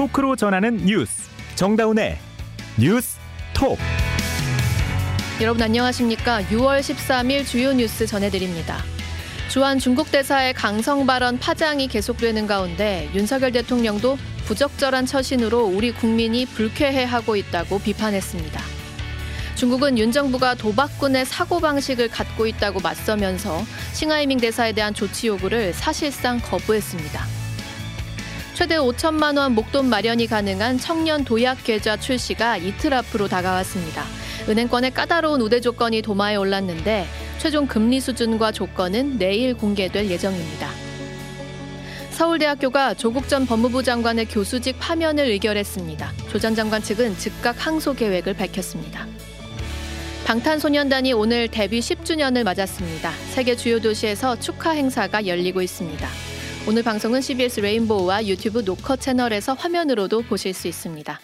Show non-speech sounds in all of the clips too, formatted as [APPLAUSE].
토크로 전하는 뉴스 정다운의 뉴스 톡 여러분 안녕하십니까? 6월 13일 주요 뉴스 전해드립니다. 주한 중국 대사의 강성 발언 파장이 계속되는 가운데 윤석열 대통령도 부적절한 처신으로 우리 국민이 불쾌해하고 있다고 비판했습니다. 중국은 윤 정부가 도박꾼의 사고방식을 갖고 있다고 맞서면서 싱하이밍 대사에 대한 조치 요구를 사실상 거부했습니다. 최대 5천만 원 목돈 마련이 가능한 청년 도약 계좌 출시가 이틀 앞으로 다가왔습니다. 은행권의 까다로운 우대 조건이 도마에 올랐는데 최종 금리 수준과 조건은 내일 공개될 예정입니다. 서울대학교가 조국 전 법무부 장관의 교수직 파면을 의결했습니다. 조 전 장관 측은 즉각 항소 계획을 밝혔습니다. 방탄소년단이 오늘 데뷔 10주년을 맞았습니다. 세계 주요 도시에서 축하 행사가 열리고 있습니다. 오늘 방송은 CBS 레인보우와 유튜브 노커 채널에서 화면으로도 보실 수 있습니다.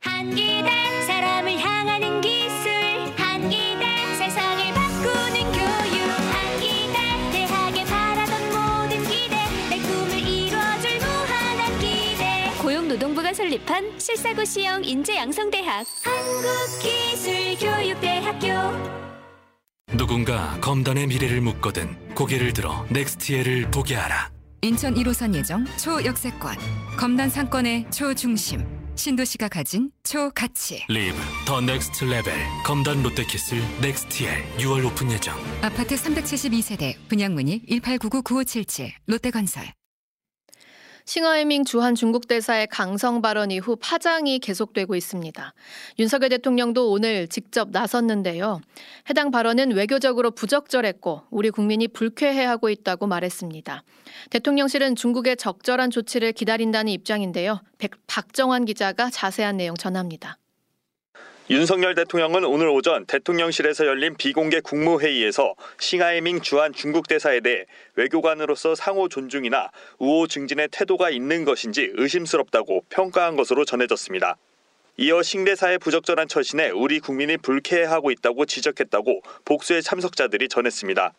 한기대 사람을 향하는 기술 한기대 세상을 바꾸는 교육 한기대 대학에 바라던 모든 기대 내 꿈을 이뤄줄 무한한 기대. 고용노동부가 설립한 실사고 시형 인재 양성대학. 한국기술교육대학교 누군가 검단의 미래를 묻거든 고개를 들어 넥스티엘을 보게 하라. 인천 1호선 예정 초역세권, 검단 상권의 초중심, 신도시가 가진 초가치, Live the next level 검단 롯데캐슬 넥스티엘 6월 오픈 예정. 아파트 372세대, 분양 문의 1899-9577, 롯데건설. 싱하이밍 주한 중국 대사의 강성 발언 이후 파장이 계속되고 있습니다. 윤석열 대통령도 오늘 직접 나섰는데요. 해당 발언은 외교적으로 부적절했고 우리 국민이 불쾌해하고 있다고 말했습니다. 대통령실은 중국의 적절한 조치를 기다린다는 입장인데요. 백, 박정환 기자가 자세한 내용 전합니다. 윤석열 대통령은 오늘 오전 대통령실에서 열린 비공개 국무회의에서 싱하이밍 주한 중국 대사에 대해 외교관으로서 상호 존중이나 우호 증진의 태도가 있는 것인지 의심스럽다고 평가한 것으로 전해졌습니다. 이어 싱 대사의 부적절한 처신에 우리 국민이 불쾌해하고 있다고 지적했다고 복수의 참석자들이 전했습니다.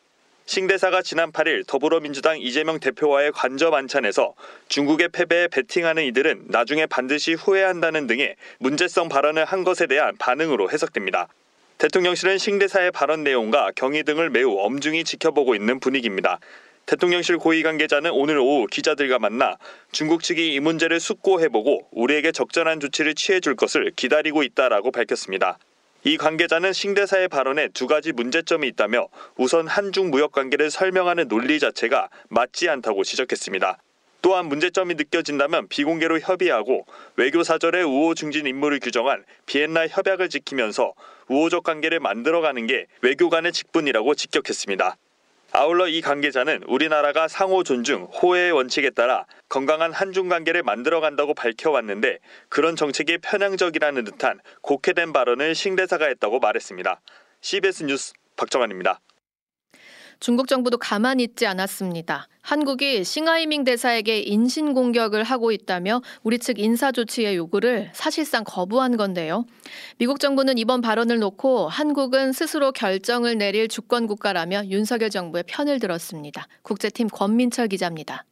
싱 대사가 지난 8일 더불어민주당 이재명 대표와의 관저 만찬에서 중국의 패배에 베팅하는 이들은 나중에 반드시 후회한다는 등의 문제성 발언을 한 것에 대한 반응으로 해석됩니다. 대통령실은 싱 대사의 발언 내용과 경위 등을 매우 엄중히 지켜보고 있는 분위기입니다. 대통령실 고위 관계자는 오늘 오후 기자들과 만나 중국 측이 이 문제를 숙고해보고 우리에게 적절한 조치를 취해줄 것을 기다리고 있다라고 밝혔습니다. 이 관계자는 싱대사의 발언에 두 가지 문제점이 있다며 우선 한중 무역 관계를 설명하는 논리 자체가 맞지 않다고 지적했습니다. 또한 문제점이 느껴진다면 비공개로 협의하고 외교 사절의 우호 중진 임무를 규정한 비엔나 협약을 지키면서 우호적 관계를 만들어가는 게 외교 관의 직분이라고 직격했습니다. 아울러 이 관계자는 우리나라가 상호 존중, 호혜의 원칙에 따라 건강한 한중 관계를 만들어 간다고 밝혀왔는데 그런 정책이 편향적이라는 듯한 곡해된 발언을 싱대사가 했다고 말했습니다. CBS 뉴스 박정환입니다. 중국 정부도 가만히 있지 않았습니다. 한국이 싱하이밍 대사에게 인신 공격을 하고 있다며 우리 측 인사 조치의 요구를 사실상 거부한 건데요. 미국 정부는 이번 발언을 놓고 한국은 스스로 결정을 내릴 주권 국가라며 윤석열 정부의 편을 들었습니다. 국제팀 권민철 기자입니다.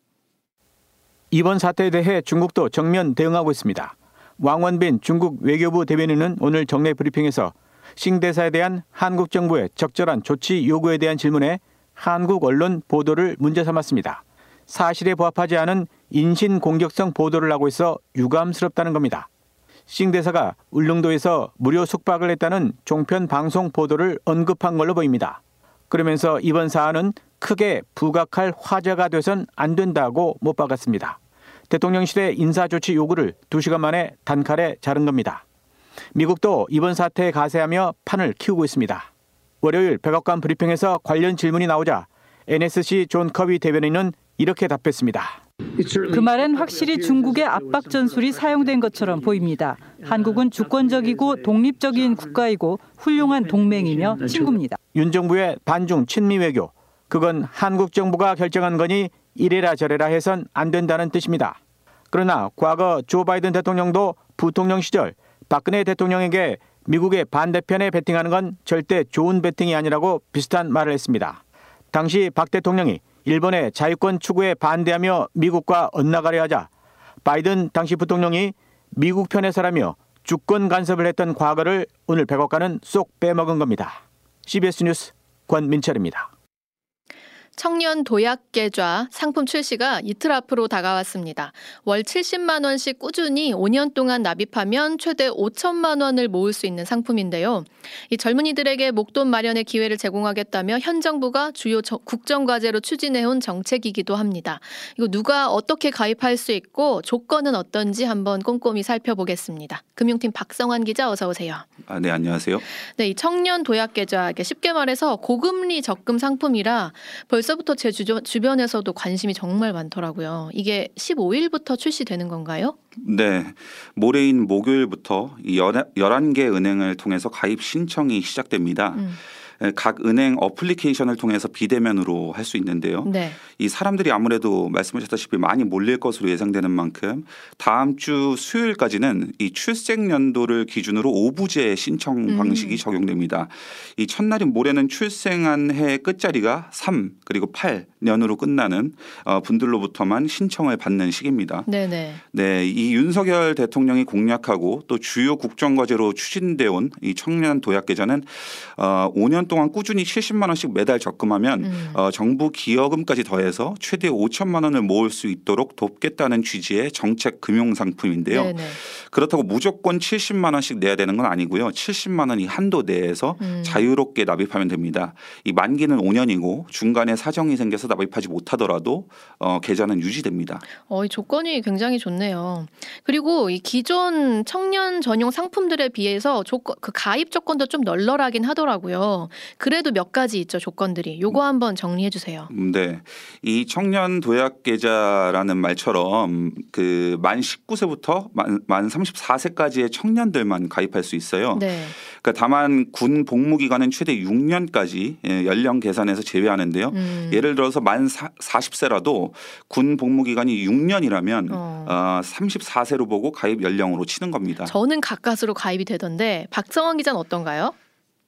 이번 사태에 대해 중국도 정면 대응하고 있습니다. 왕원빈 중국 외교부 대변인은 오늘 정례 브리핑에서 싱 대사에 대한 한국 정부의 적절한 조치 요구에 대한 질문에 한국 언론 보도를 문제 삼았습니다. 사실에 부합하지 않은 인신 공격성 보도를 하고 있어 유감스럽다는 겁니다. 싱 대사가 울릉도에서 무료 숙박을 했다는 종편 방송 보도를 언급한 걸로 보입니다. 그러면서 이번 사안은 크게 부각할 화제가 돼선 안 된다고 못 박았습니다. 대통령실의 인사조치 요구를 2시간 만에 단칼에 자른 겁니다. 미국도 이번 사태에 가세하며 판을 키우고 있습니다. 월요일 백악관 브리핑에서 관련 질문이 나오자 NSC 존 커비 대변인은 이렇게 답했습니다. 그 말은 확실히 중국의 압박 전술이 사용된 것처럼 보입니다. 한국은 주권적이고 독립적인 국가이고 훌륭한 동맹이며 친구입니다. 윤 정부의 반중 친미 외교 그건 한국 정부가 결정한 거니 이래라 저래라 해선 안 된다는 뜻입니다. 그러나 과거 조 바이든 대통령도 부통령 시절 박근혜 대통령에게 미국의 반대편에 베팅하는 건 절대 좋은 베팅이 아니라고 비슷한 말을 했습니다. 당시 박 대통령이 일본의 자유권 추구에 반대하며 미국과 엇나가려 하자 바이든 당시 부통령이 미국 편에 서라며 주권 간섭을 했던 과거를 오늘 백악관은 쏙 빼먹은 겁니다. CBS 뉴스 권민철입니다. 청년 도약 계좌 상품 출시가 이틀 앞으로 다가왔습니다. 월 70만 원씩 꾸준히 5년 동안 납입하면 최대 5천만 원을 모을 수 있는 상품인데요. 이 젊은이들에게 목돈 마련의 기회를 제공하겠다며 현 정부가 주요 국정 과제로 추진해온 정책이기도 합니다. 이거 누가 어떻게 가입할 수 있고 조건은 어떤지 한번 꼼꼼히 살펴보겠습니다. 금융팀 박성환 기자 어서 오세요. 아, 네, 안녕하세요. 네, 이 청년 도약 계좌 쉽게 말해서 고금리 적금 상품이라 벌써 부터 제 주변, 주변에서도 관심이 정말 많더라고요. 이게 15일부터 출시되는 건가요? 네. 모레인 목요일부터 11개 은행을 통해서 가입 신청이 시작됩니다. 음. 각 은행 어플리케이션을 통해서 비대면으로 할 수 있는데요. 네. 이 사람들이 아무래도 말씀하셨다시피 많이 몰릴 것으로 예상되는 만큼 다음 주 수요일까지는 이 출생 연도를 기준으로 오부제 신청 음. 방식이 음. 적용됩니다. 이 첫날인 모레는 출생한 해 끝자리가 3 그리고 8 년으로 끝나는 어, 분들로부터만 신청을 받는 시기입니다. 네네. 네, 이 윤석열 대통령이 공약하고 또 주요 국정과제로 추진돼 온 이 청년 도약 계좌는 어, 5년 동안 꾸준히 70만 원씩 매달 적금하면 음. 어, 정부 기여금까지 더해서 최대 5천만 원을 모을 수 있도록 돕겠다는 취지의 정책 금융 상품인데요. 네네. 그렇다고 무조건 70만 원씩 내야 되는 건 아니고요. 70만 원 이 한도 내에서 음. 자유롭게 납입하면 됩니다. 이 만기는 5년이고 중간에 사정이 생겨서 납입하지 못하더라도 어, 계좌는 유지됩니다. 어, 이 조건이 굉장히 좋네요. 그리고 이 기존 청년 전용 상품들에 비해서 조건 그 가입 조건도 좀 널널하긴 하더라고요. 그래도 몇 가지 있죠 조건들이. 요거 한번 정리해 주세요. 음, 네, 이 청년 도약 계좌라는 말처럼 그 만 19세부터 만, 만 34세까지의 청년들만 가입할 수 있어요. 네. 그러니까 다만 군 복무 기간은 최대 6년까지 예, 연령 계산에서 제외하는데요. 음. 예를 들어서 만 40세라도 군 복무 기간이 6년이라면 어. 어, 34세로 보고 가입 연령으로 치는 겁니다. 저는 가까스로 가입이 되던데 박정원 기자는 어떤가요?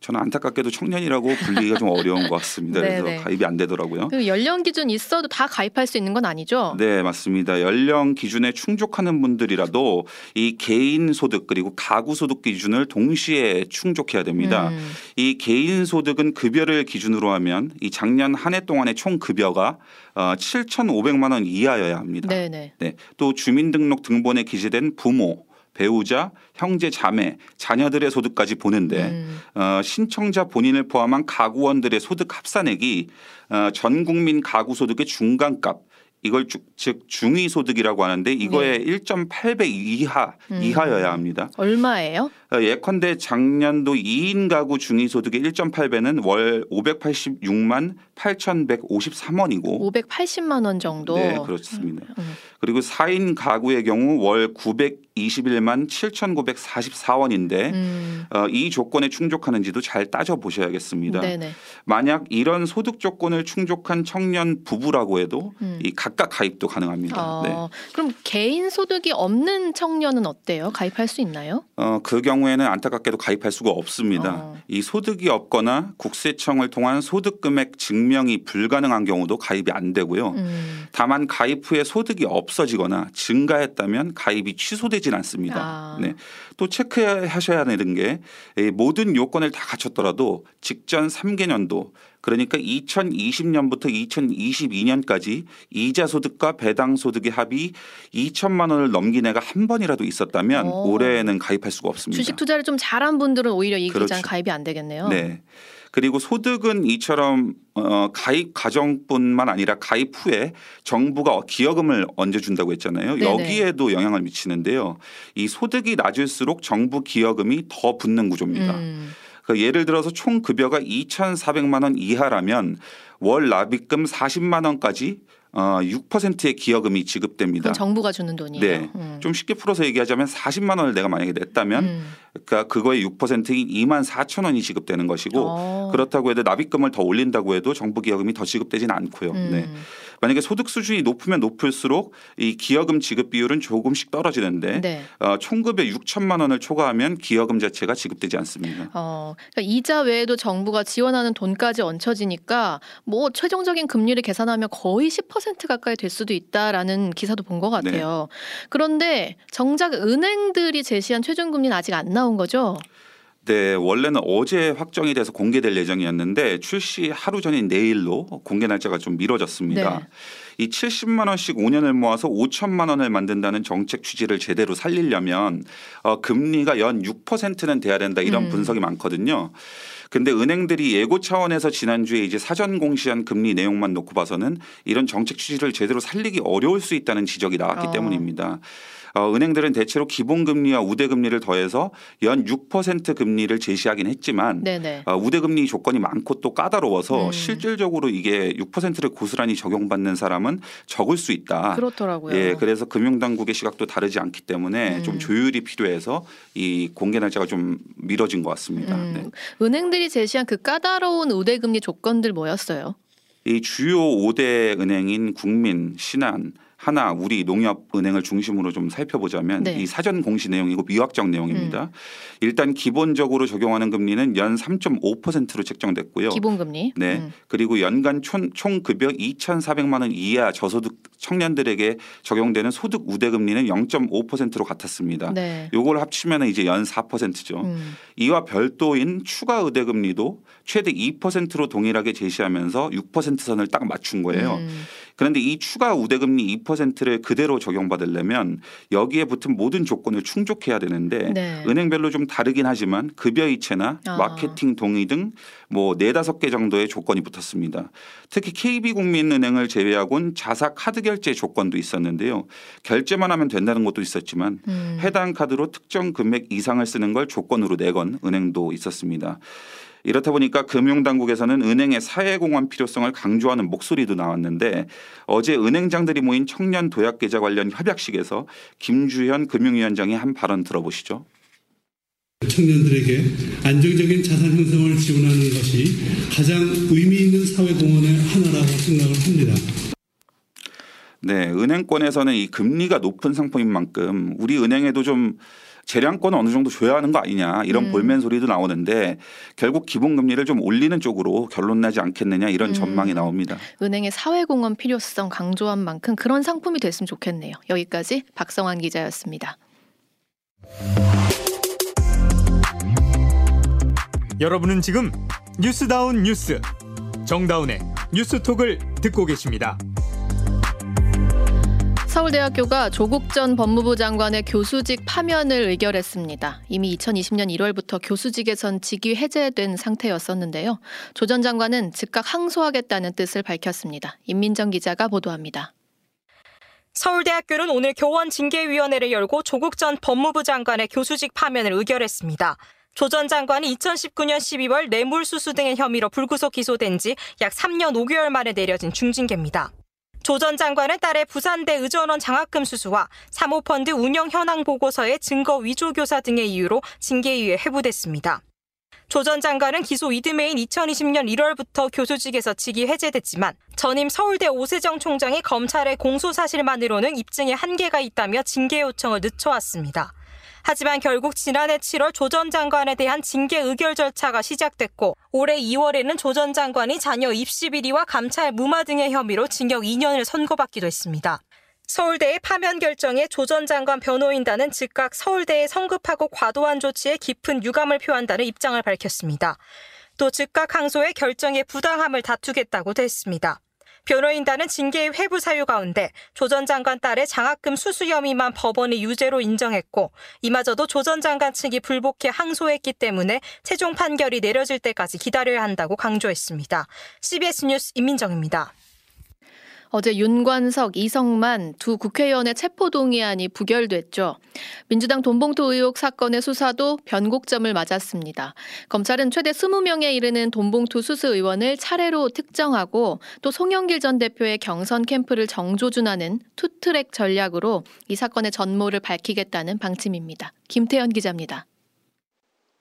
저는 안타깝게도 청년이라고 불리기가 좀 어려운 것 같습니다. 그래서 네, 네. 가입이 안 되더라고요. 그 연령 기준 있어도 다 가입할 수 있는 건 아니죠? 네, 맞습니다. 연령 기준에 충족하는 분들이라도 이 개인 소득 그리고 가구 소득 기준을 동시에 충족해야 됩니다. 음. 이 개인 소득은 급여를 기준으로 하면 이 작년 한 해 동안의 총 급여가 어, 7,500만 원 이하여야 합니다. 네네. 네. 또 주민등록 등본에 기재된 부모 배우자, 형제, 자매, 자녀들의 소득까지 보는데 음. 어, 신청자 본인을 포함한 가구원들의 소득 합산액이 어, 전 국민 가구 소득의 중간값 이걸 주, 즉 중위 소득이라고 하는데 이거의 네. 1.8배 이하 음. 이하여야 합니다. 얼마예요? 어, 예컨대 작년도 2인 가구 중위 소득의 1.8배는 월 586만 8,153원이고 580만 원 정도. 네, 그렇습니다. 음. 음. 그리고 4인 가구의 경우 월 921만 7,944원인데 음. 어, 이 조건에 충족하는지도 잘 따져 보셔야겠습니다. 네네. 만약 이런 소득 조건을 충족한 청년 부부라고 해도 음. 이 각각 가입도 가능합니다. 어, 네. 그럼 개인 소득이 없는 청년은 어때요? 가입할 수 있나요? 어, 그 경우에는 안타깝게도 가입할 수가 없습니다. 어. 이 소득이 없거나 국세청을 통한 소득 금액 증명이 불가능한 경우도 가입이 안 되고요. 음. 다만 가입 후에 소득이 없 없어지거나 증가했다면 가입이 취소되진 않습니다. 아. 네. 또 체크하셔야 되는 게 모든 요건을 다 갖췄더라도 직전 3개년도 그러니까 2020년부터 2022년까지 이자 소득과 배당 소득의 합이 2천만 원을 넘긴 애가 한 번이라도 있었다면 오. 올해는 가입할 수가 없습니다. 주식 투자를 좀 잘한 분들은 오히려 이 그렇죠. 기간 가입이 안 되겠네요. 네. 그리고 소득은 이처럼 어, 가입 과정뿐만 아니라 가입 후에 정부가 기여금을 얹어준다고 했잖아요. 네네. 여기에도 영향을 미치는데요. 이 소득이 낮을수록 정부 기여금이 더 붙는 구조입니다. 음. 그러니까 예를 들어서 총 급여가 2,400만 원 이하라면 월 납입금 40만 원까지 어, 6%의 기여금이 지급됩니다. 정부가 주는 돈이에요. 네. 음. 좀 쉽게 풀어서 얘기하자면 40만 원을 내가 만약에 냈다면 음. 그러니까 그거의 6%인 2만 4천 원이 지급되는 것이고 오. 어. 그렇다고 해도 납입금을 더 올린다고 해도 정부 기여금이 더 지급되지는 않고요. 음. 네. 만약에 소득 수준이 높으면 높을수록 이 기여금 지급 비율은 조금씩 떨어지는데 네. 어, 총급의 6천만 원을 초과하면 기여금 자체가 지급되지 않습니다. 어, 그러니까 이자 외에도 정부가 지원하는 돈까지 얹혀지니까 뭐 최종적인 금리를 계산하면 거의 10% 10% 가까이 될 수도 있다라는 기사도 본 것 같아요. 네. 그런데 정작 은행들이 제시한 최종금리는 아직 안 나온 거죠? 네, 원래는 어제 확정이 돼서 공개될 예정이었는데 출시 하루 전인 내일로 공개 날짜가 좀 미뤄졌습니다. 네. 이 70만 원씩 5년을 모아서 5천만 원을 만든다는 정책 취지를 제대로 살리려면 어, 금리가 연 6%는 돼야 된다 이런 음. 분석이 많거든요. 근데 은행들이 예고 차원에서 지난주에 이제 사전 공시한 금리 내용만 놓고 봐서는 이런 정책 취지를 제대로 살리기 어려울 수 있다는 지적이 나왔기 어. 때문입니다. 어, 은행들은 대체로 기본금리와 우대금리를 더해서 연 6% 금리를 제시하긴 했지만 어, 우대금리 조건이 많고 또 까다로워서 음. 실질적으로 이게 6%를 고스란히 적용받는 사람은 적을 수 있다. 그렇더라고요. 예, 그래서 금융당국의 시각도 다르지 않기 때문에 음. 좀 조율이 필요해서 이 공개 날짜가 좀 미뤄진 것 같습니다. 음. 네. 은행들이 제시한 그 까다로운 우대금리 조건들 뭐였어요? 이 주요 5대 은행인 국민, 신한, 하나 우리 농협은행을 중심으로 좀 살펴보자면 네. 이 사전 공시 내용이고 미확정 내용입니다. 음. 일단 기본적으로 적용하는 금리는 연 3.5%로 책정됐고요. 기본금리. 네. 음. 그리고 연간 총, 총 급여 2,400만 원 이하 저소득 청년들에게 적용되는 소득 우대 금리는 0.5%로 같았습니다. 네. 요걸 합치면 이제 연 4%죠. 음. 이와 별도인 추가 우대 금리도 최대 2%로 동일하게 제시하면서 6% 선을 딱 맞춘 거예요. 음. 그런데 이 추가 우대금리 2%를 그대로 적용받으려면 여기에 붙은 모든 조건을 충족해야 되는데 네. 은행별로 좀 다르긴 하지만 급여 이체나 아. 마케팅 동의 등 뭐 네다섯 개 정도의 조건이 붙었습니다. 특히 KB국민은행을 제외하고는 자사 카드 결제 조건도 있었는데요. 결제만 하면 된다는 것도 있었지만 음. 해당 카드로 특정 금액 이상을 쓰는 걸 조건으로 내건 은행도 있었습니다. 이렇다 보니까 금융당국에서는 은행의 사회공헌 필요성을 강조하는 목소리도 나왔는데 어제 은행장들이 모인 청년 도약 계좌 관련 협약식에서 김주현 금융위원장의 한 발언 들어보시죠. 청년들에게 안정적인 자산 형성을 지원하는 것이 가장 의미 있는 사회공헌의 하나라고 생각을 합니다. 네, 은행권에서는 이 금리가 높은 상품인 만큼 우리 은행에도 좀 재량권은 어느 정도 줘야 하는 거 아니냐 이런 음. 볼멘 소리도 나오는데 결국 기본금리를 좀 올리는 쪽으로 결론 나지 않겠느냐 이런 음. 전망이 나옵니다. 은행의 사회공헌 필요성 강조한 만큼 그런 상품이 됐으면 좋겠네요. 여기까지 박성환 기자였습니다. 여러분은 지금 뉴스다운 뉴스 정다운의 뉴스톡을 듣고 계십니다. 서울대학교가 조국 전 법무부 장관의 교수직 파면을 의결했습니다. 이미 2020년 1월부터 교수직에선 직위 해제된 상태였었는데요. 조 전 장관은 즉각 항소하겠다는 뜻을 밝혔습니다. 임민정 기자가 보도합니다. 서울대학교는 오늘 교원 징계위원회를 열고 조국 전 법무부 장관의 교수직 파면을 의결했습니다. 조 전 장관이 2019년 12월 뇌물수수 등의 혐의로 불구속 기소된 지 약 3년 5개월 만에 내려진 중징계입니다. 조 전 장관은 딸의 부산대 의전원 장학금 수수와 사모펀드 운영 현황 보고서의 증거 위조 교사 등의 이유로 징계위에 회부됐습니다. 조 전 장관은 기소 이듬해인 2020년 1월부터 교수직에서 직위 해제됐지만 전임 서울대 오세정 총장이 검찰의 공소 사실만으로는 입증에 한계가 있다며 징계 요청을 늦춰왔습니다. 하지만 결국 지난해 7월 조 전 장관에 대한 징계 의결 절차가 시작됐고 올해 2월에는 조 전 장관이 자녀 입시 비리와 감찰 무마 등의 혐의로 징역 2년을 선고받기도 했습니다. 서울대의 파면 결정에 조 전 장관 변호인단은 즉각 서울대에 성급하고 과도한 조치에 깊은 유감을 표한다는 입장을 밝혔습니다. 또 즉각 항소의 결정의 부당함을 다투겠다고도 했습니다. 변호인단은 징계의 회부 사유 가운데 조 전 장관 딸의 장학금 수수 혐의만 법원이 유죄로 인정했고 이마저도 조 전 장관 측이 불복해 항소했기 때문에 최종 판결이 내려질 때까지 기다려야 한다고 강조했습니다. CBS 뉴스 임민정입니다. 어제 윤관석, 이성만 두 국회의원의 체포동의안이 부결됐죠. 민주당 돈봉투 의혹 사건의 수사도 변곡점을 맞았습니다. 검찰은 최대 20명에 이르는 돈봉투 수수 의원을 차례로 특정하고 또 송영길 전 대표의 경선 캠프를 정조준하는 투트랙 전략으로 이 사건의 전모를 밝히겠다는 방침입니다. 김태현 기자입니다.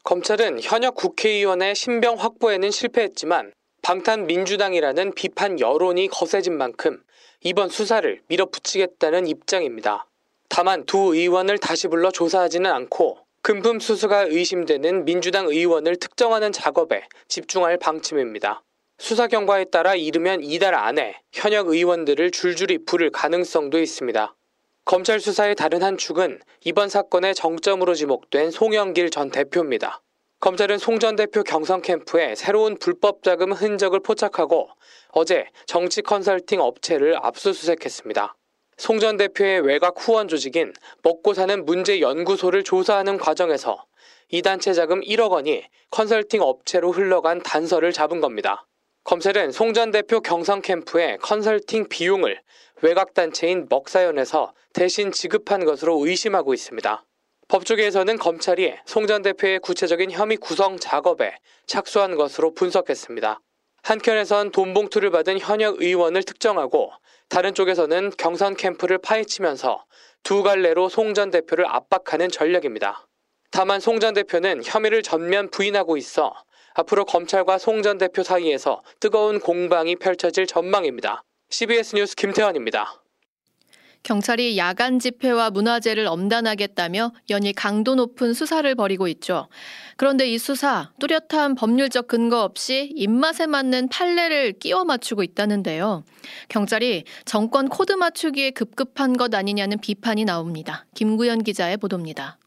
검찰은 현역 국회의원의 신병 확보에는 실패했지만 방탄 민주당이라는 비판 여론이 거세진 만큼 이번 수사를 밀어붙이겠다는 입장입니다. 다만 두 의원을 다시 불러 조사하지는 않고 금품 수수가 의심되는 민주당 의원을 특정하는 작업에 집중할 방침입니다. 수사 경과에 따라 이르면 이달 안에 현역 의원들을 줄줄이 부를 가능성도 있습니다. 검찰 수사의 다른 한 축은 이번 사건의 정점으로 지목된 송영길 전 대표입니다. 검찰은 송 전 대표 경선 캠프에 새로운 불법 자금 흔적을 포착하고 어제 정치 컨설팅 업체를 압수수색했습니다. 송 전 대표의 외곽 후원 조직인 먹고 사는 문제 연구소를 조사하는 과정에서 이 단체 자금 1억 원이 컨설팅 업체로 흘러간 단서를 잡은 겁니다. 검찰은 송 전 대표 경선 캠프의 컨설팅 비용을 외곽 단체인 먹사연에서 대신 지급한 것으로 의심하고 있습니다. 법조계에서는 검찰이 송 전 대표의 구체적인 혐의 구성 작업에 착수한 것으로 분석했습니다. 한켠에선 돈 봉투를 받은 현역 의원을 특정하고 다른 쪽에서는 경선 캠프를 파헤치면서 두 갈래로 송 전 대표를 압박하는 전략입니다. 다만 송 전 대표는 혐의를 전면 부인하고 있어 앞으로 검찰과 송 전 대표 사이에서 뜨거운 공방이 펼쳐질 전망입니다. CBS 뉴스 김태환입니다. 경찰이 야간 집회와 문화제를 엄단하겠다며 연일 강도 높은 수사를 벌이고 있죠. 그런데 이 수사 뚜렷한 법률적 근거 없이 입맛에 맞는 판례를 끼워 맞추고 있다는데요. 경찰이 정권 코드 맞추기에 급급한 것 아니냐는 비판이 나옵니다. 김구현 기자의 보도입니다.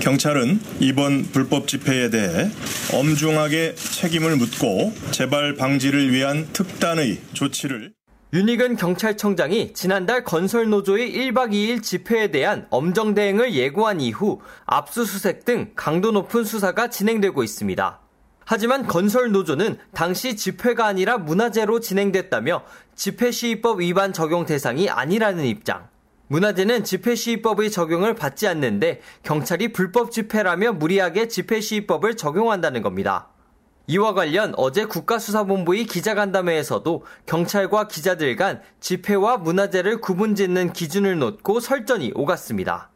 경찰은 이번 불법 집회에 대해 엄중하게 책임을 묻고 재발 방지를 위한 특단의 조치를 윤익은 경찰청장이 지난달 건설노조의 1박 2일 집회에 대한 엄정 대응을 예고한 이후 압수수색 등 강도 높은 수사가 진행되고 있습니다. 하지만 건설노조는 당시 집회가 아니라 문화재로 진행됐다며 집회시위법 위반 적용 대상이 아니라는 입장. 문화재는 집회시위법의 적용을 받지 않는데 경찰이 불법 집회라며 무리하게 집회시위법을 적용한다는 겁니다. 이와 관련 어제 국가수사본부의 기자간담회에서도 경찰과 기자들 간 집회와 문화재를 구분짓는 기준을 놓고 설전이 오갔습니다.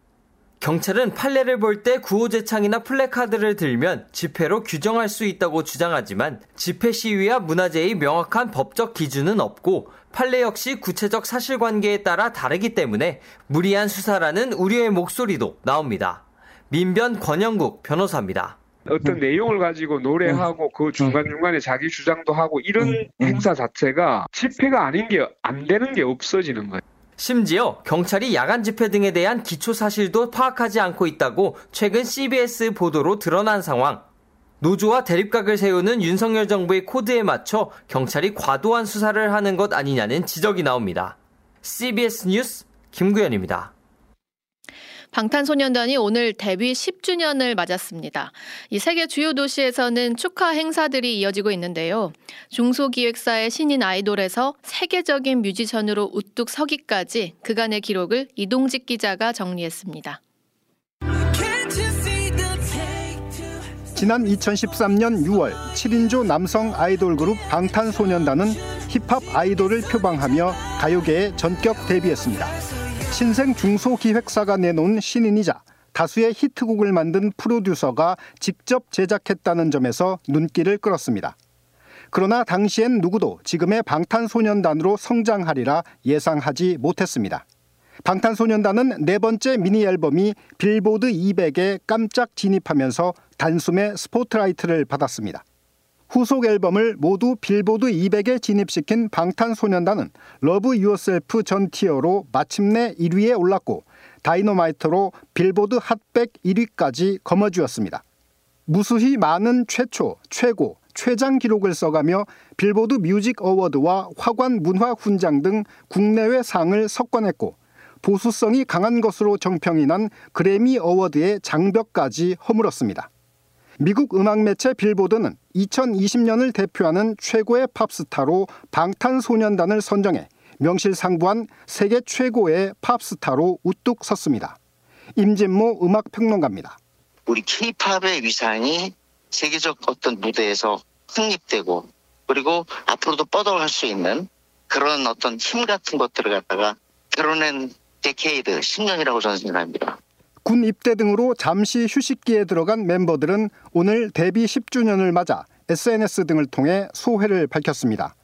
경찰은 판례를 볼 때 구호재창이나 플래카드를 들면 집회로 규정할 수 있다고 주장하지만 집회 시위와 문화재의 명확한 법적 기준은 없고 판례 역시 구체적 사실관계에 따라 다르기 때문에 무리한 수사라는 우려의 목소리도 나옵니다. 민변 권영국 변호사입니다. 어떤 내용을 가지고 노래하고 그 중간중간에 자기 주장도 하고 이런 행사 자체가 집회가 아닌 게 안 되는 게 없어지는 거예요. 심지어 경찰이 야간 집회 등에 대한 기초 사실도 파악하지 않고 있다고 최근 CBS 보도로 드러난 상황. 노조와 대립각을 세우는 윤석열 정부의 코드에 맞춰 경찰이 과도한 수사를 하는 것 아니냐는 지적이 나옵니다. CBS 뉴스 김구현입니다. 방탄소년단이 오늘 데뷔 10주년을 맞았습니다. 이 세계 주요 도시에서는 축하 행사들이 이어지고 있는데요. 중소기획사의 신인 아이돌에서 세계적인 뮤지션으로 우뚝 서기까지 그간의 기록을 이동직 기자가 정리했습니다. 지난 2013년 6월 7인조 남성 아이돌 그룹 방탄소년단은 힙합 아이돌을 표방하며 가요계에 전격 데뷔했습니다. 신생 중소기획사가 내놓은 신인이자 다수의 히트곡을 만든 프로듀서가 직접 제작했다는 점에서 눈길을 끌었습니다. 그러나 당시엔 누구도 지금의 방탄소년단으로 성장하리라 예상하지 못했습니다. 방탄소년단은 네 번째 미니 앨범이 빌보드 200에 깜짝 진입하면서 단숨에 스포트라이트를 받았습니다. 후속 앨범을 모두 빌보드 200에 진입시킨 방탄소년단은 Love Yourself 전 Tear로 마침내 1위에 올랐고 다이너마이트로 빌보드 핫백 1위까지 거머쥐었습니다. 무수히 많은 최초, 최고, 최장 기록을 써가며 빌보드 뮤직 어워드와 화관 문화 훈장 등 국내외 상을 석권했고 보수성이 강한 것으로 정평이 난 그래미 어워드의 장벽까지 허물었습니다. 미국 음악 매체 빌보드는 2020년을 대표하는 최고의 팝스타로 방탄소년단을 선정해 명실상부한 세계 최고의 팝스타로 우뚝 섰습니다. 임진모 음악 평론가입니다. 우리 케이팝의 위상이 세계적 어떤 무대에서 확립되고 그리고 앞으로도 뻗어갈 수 있는 그런 어떤 힘 같은 것들을 갖다가 드러낸 데케이드 10년이라고 저는 생각합니다. 군 입대 등으로 잠시 휴식기에 들어간 멤버들은 오늘 데뷔 10주년을 맞아 SNS 등을 통해 소회를 밝혔습니다.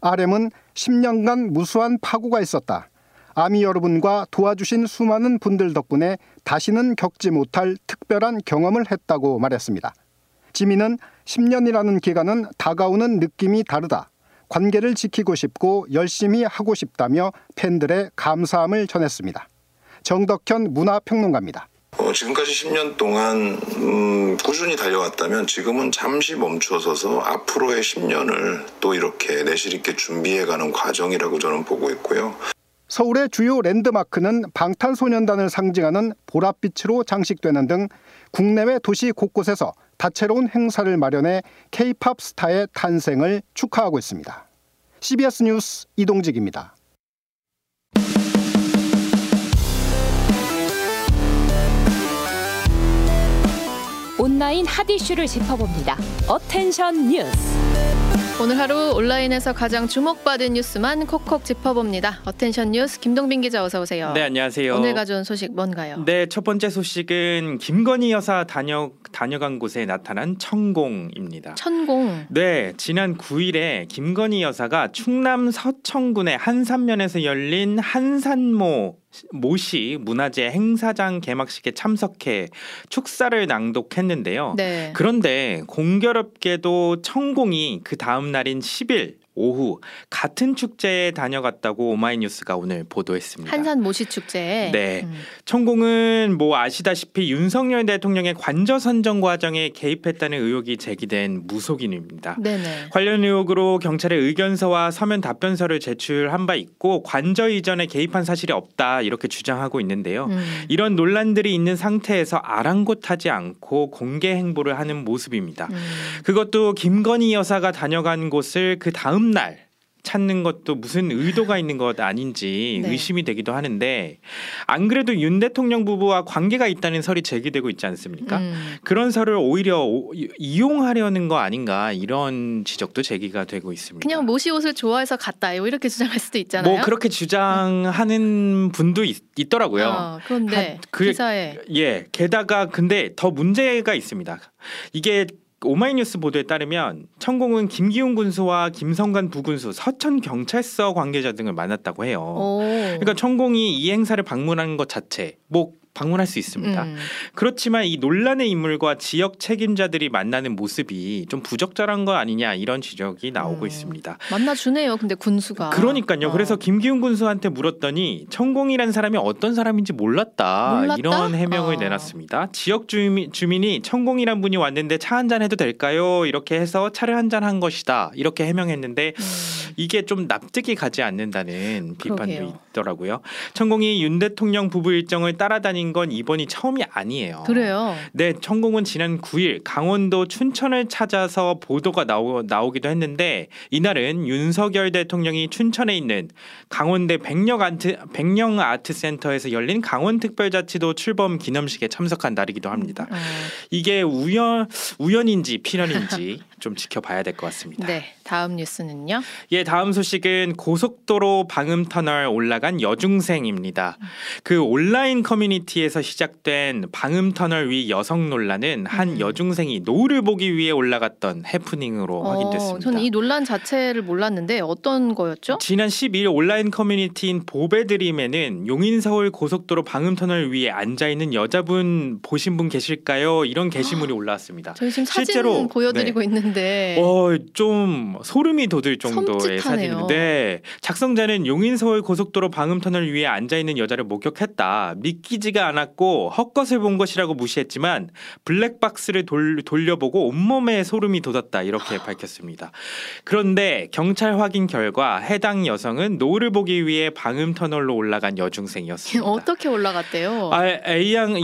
RM은 10년간 무수한 파고가 있었다. 아미 여러분과 도와주신 수많은 분들 덕분에 다시는 겪지 못할 특별한 경험을 했다고 말했습니다. 지민은 10년이라는 기간은 다가오는 느낌이 다르다. 관계를 지키고 싶고 열심히 하고 싶다며 팬들의 감사함을 전했습니다. 정덕현 문화평론가입니다. 어, 지금까지 10년 동안 음, 꾸준히 달려왔다면 지금은 잠시 멈춰서서 앞으로의 10년을 또 이렇게 내실 있게 준비해가는 과정이라고 저는 보고 있고요. 서울의 주요 랜드마크는 방탄소년단을 상징하는 보랏빛으로 장식되는 등 국내외 도시 곳곳에서 다채로운 행사를 마련해 K-팝 스타의 탄생을 축하하고 있습니다. CBS 뉴스 이동직입니다. 온라인 핫 이슈를 짚어봅니다. Attention 뉴스. 오늘 하루 온라인에서 가장 주목받은 뉴스만 콕콕 짚어봅니다. Attention 뉴스 김동빈 기자 어서 오세요. 네 안녕하세요. 오늘 가져온 소식 뭔가요? 네첫 번째 소식은 김건희 여사 다녀 다녀간 곳에 나타난 천공입니다. 천공. 네 지난 9일에 김건희 여사가 충남 서천군의 한산면에서 열린 한산모 모시 문화재 행사장 개막식에 참석해 축사를 낭독했는데요. 네. 그런데 공교롭게도 천공이 그 다음 날인 10일 오후 같은 축제에 다녀갔다고 오마이뉴스가 오늘 보도했습니다. 한산 모시 축제. 네. 음. 천공은 뭐 아시다시피 윤석열 대통령의 관저 선정 과정에 개입했다는 의혹이 제기된 무속인입니다. 네네. 관련 의혹으로 경찰에 의견서와 서면 답변서를 제출한 바 있고 관저 이전에 개입한 사실이 없다 이렇게 주장하고 있는데요. 음. 이런 논란들이 있는 상태에서 아랑곳하지 않고 공개 행보를 하는 모습입니다. 음. 그것도 김건희 여사가 다녀간 곳을 그 다음 날 찾는 것도 무슨 의도가 있는 것 아닌지 [LAUGHS] 네. 의심이 되기도 하는데 안 그래도 윤 대통령 부부와 관계가 있다는 설이 제기되고 있지 않습니까? 음. 그런 설을 오히려 오- 이용하려는 거 아닌가 이런 지적도 제기가 되고 있습니다. 그냥 모시 옷을 좋아해서 갔다 이렇게 주장할 수도 있잖아요. 뭐 그렇게 주장하는 분도 있, 더라고요 어, 그런데 그- 기사에 예, 게다가 근데 더 문제가 있습니다. 이게 오마이뉴스 보도에 따르면 천공은 김기훈 군수와 김성관 부군수, 서천 경찰서 관계자 등을 만났다고 해요. 오. 그러니까 천공이 이 행사를 방문하는 것 자체 뭐 방문할 수 있습니다. 음. 그렇지만 이 논란의 인물과 지역 책임자들이 만나는 모습이 좀 부적절한 거 아니냐 이런 지적이 나오고 있습니다. 만나 주네요. 근데 군수가. 그러니까요. 어. 그래서 김기훈 군수한테 물었더니 천공이라는 사람이 어떤 사람인지 몰랐다. 몰랐다? 이런 해명을 어. 내놨습니다. 지역 주민, 주민이 천공이란 분이 왔는데 차 한 잔 해도 될까요? 이렇게 해서 차를 한 잔 한 것이다. 이렇게 해명했는데 이게 좀 납득이 가지 않는다는 비판도 음. 그러게요. 있더라고요. 천공이 윤 대통령 부부 일정을 따라다닌 건 이번이 처음이 아니에요. 그래요. 네, 천공은 지난 9일 강원도 춘천을 찾아서 보도가 나오, 나오기도 했는데 이날은 윤석열 대통령이 춘천에 있는 강원대 백령 아트 백령 아트 센터에서 열린 강원 특별자치도 출범 기념식에 참석한 날이기도 합니다. 어. 이게 우연 우연인지 필연인지 [LAUGHS] 좀 지켜봐야 될 것 같습니다. 네. 다음 뉴스는요. 예, 다음 소식은 고속도로 방음 터널 올라 간 여중생입니다. 그 온라인 커뮤니티에서 시작된 방음 터널 위 여성 논란은 한 여중생이 노을을 보기 위해 올라갔던 해프닝으로 확인됐습니다. 어, 저는 이 논란 자체를 몰랐는데 어떤 거였죠? 지난 12일 온라인 커뮤니티인 보배드림에는 용인 서울 고속도로 방음 터널 위에 앉아 있는 여자분 보신 분 계실까요? 이런 게시물이 올라왔습니다. 저희 지금 사진 실제로, 보여드리고 네. 있는데 어, 좀 소름이 돋을 정도의 섬찟하네요. 사진인데 작성자는 용인 서울 고속도로 방음 터널 위에 앉아 있는 여자를 목격했다. 믿기지가 않았고 헛것을 본 것이라고 무시했지만 블랙박스를 돌, 돌려보고 온몸에 소름이 돋았다. 이렇게 밝혔습니다. 그런데 경찰 확인 결과 해당 여성은 노을을 보기 위해 방음 터널로 올라간 여중생이었습니다. [LAUGHS] 어떻게 올라갔대요? 아, A양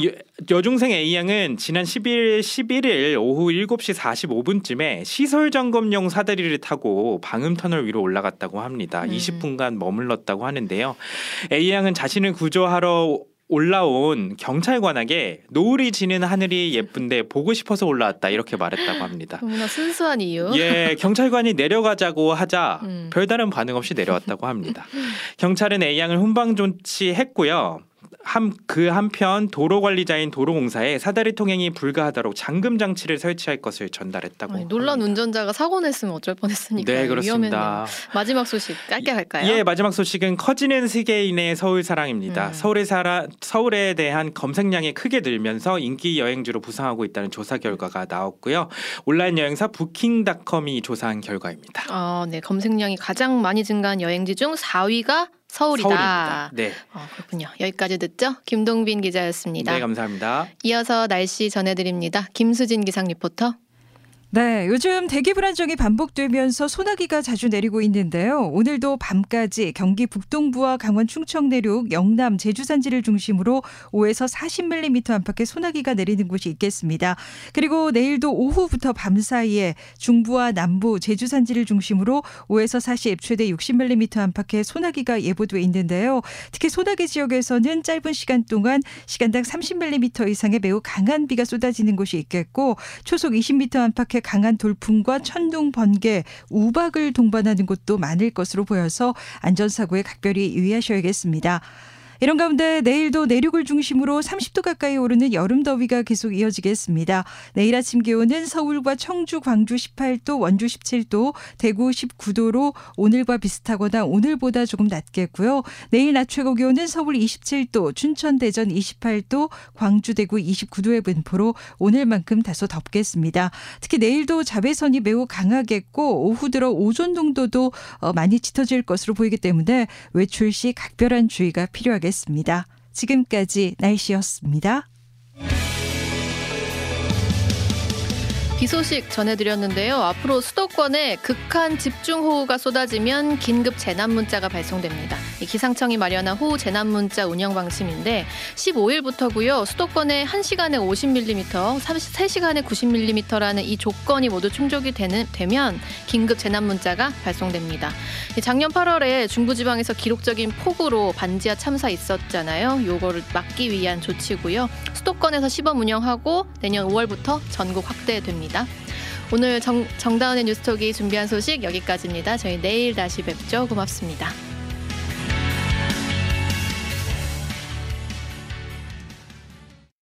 여중생 A양은 지난 10일 11일 오후 7시 45분쯤에 시설 점검용 사다리를 타고 방음 터널 위로 올라갔다고 합니다. 20분간 머물렀다고 하는데요. A양은 자신을 구조하러 올라온 경찰관에게 노을이 지는 하늘이 예쁜데 보고 싶어서 올라왔다 이렇게 말했다고 합니다. 너무나 순수한 이유. 예, 경찰관이 내려가자고 하자 음. 별다른 반응 없이 내려왔다고 합니다. [LAUGHS] 경찰은 A양을 훈방 조치했고요. 한, 그 한편 도로 관리자인 도로공사에 사다리 통행이 불가하도록 잠금 장치를 설치할 것을 전달했다고. 아니, 놀란 운전자가 사고 냈으면 어쩔 뻔했으니까. 네, 그렇습니다. 위험했네요. 마지막 소식 짧게 할까요? 예, 마지막 소식은 커지는 세계인의 서울 사랑입니다. 음. 서울의 사라, 서울에 대한 검색량이 크게 늘면서 인기 여행지로 부상하고 있다는 조사 결과가 나왔고요. 온라인 여행사 부킹닷컴이 조사한 결과입니다. 아, 네, 검색량이 가장 많이 증가한 여행지 중 4위가 서울이다. 서울입니다. 네. 어, 그렇군요. 여기까지 듣죠. 김동빈 기자였습니다. 네, 감사합니다. 이어서 날씨 전해드립니다. 김수진 기상 리포터. 네, 요즘 대기 불안정이 반복되면서 소나기가 자주 내리고 있는데요. 오늘도 밤까지 경기 북동부와 강원 충청 내륙, 영남, 제주 산지를 중심으로 5에서 40mm 안팎의 소나기가 내리는 곳이 있겠습니다. 그리고 내일도 오후부터 밤 사이에 중부와 남부, 제주 산지를 중심으로 5에서 40, 최대 60mm 안팎의 소나기가 예보돼 있는데요. 특히 소나기 지역에서는 짧은 시간 동안 시간당 30mm 이상의 매우 강한 비가 쏟아지는 곳이 있겠고 초속 20m 안팎의 강한 돌풍과 천둥, 번개, 우박을 동반하는 곳도 많을 것으로 보여서 안전사고에 각별히 유의하셔야겠습니다. 이런 가운데 내일도 내륙을 중심으로 30도 가까이 오르는 여름 더위가 계속 이어지겠습니다. 내일 아침 기온은 서울과 청주, 광주 18도, 원주 17도, 대구 19도로 오늘과 비슷하거나 오늘보다 조금 낮겠고요. 내일 낮 최고 기온은 서울 27도, 춘천, 대전 28도, 광주, 대구 29도의 분포로 오늘만큼 다소 덥겠습니다. 특히 내일도 자외선이 매우 강하겠고 오후 들어 오존 농도도 어, 많이 짙어질 것으로 보이기 때문에 외출 시 각별한 주의가 필요하겠습니다. 하겠습니다. 지금까지 날씨였습니다. 비 소식 전해드렸는데요. 앞으로 수도권에 극한 집중호우가 쏟아지면 긴급 재난 문자가 발송됩니다. 기상청이 마련한 호우 재난 문자 운영 방침인데 15일부터고요. 수도권에 1시간에 50mm, 3시간에 90mm라는 이 조건이 모두 충족이 되는, 되면 긴급 재난 문자가 발송됩니다. 작년 8월에 중부지방에서 기록적인 폭우로 반지하 참사 있었잖아요. 요거를 막기 위한 조치고요. 수도권에서 시범 운영하고 내년 5월부터 전국 확대됩 니다. 오늘 정, 정다운의 뉴스톡이 준비한 소식 여기까지입니다. 저희 내일 다시 뵙죠. 고맙습니다.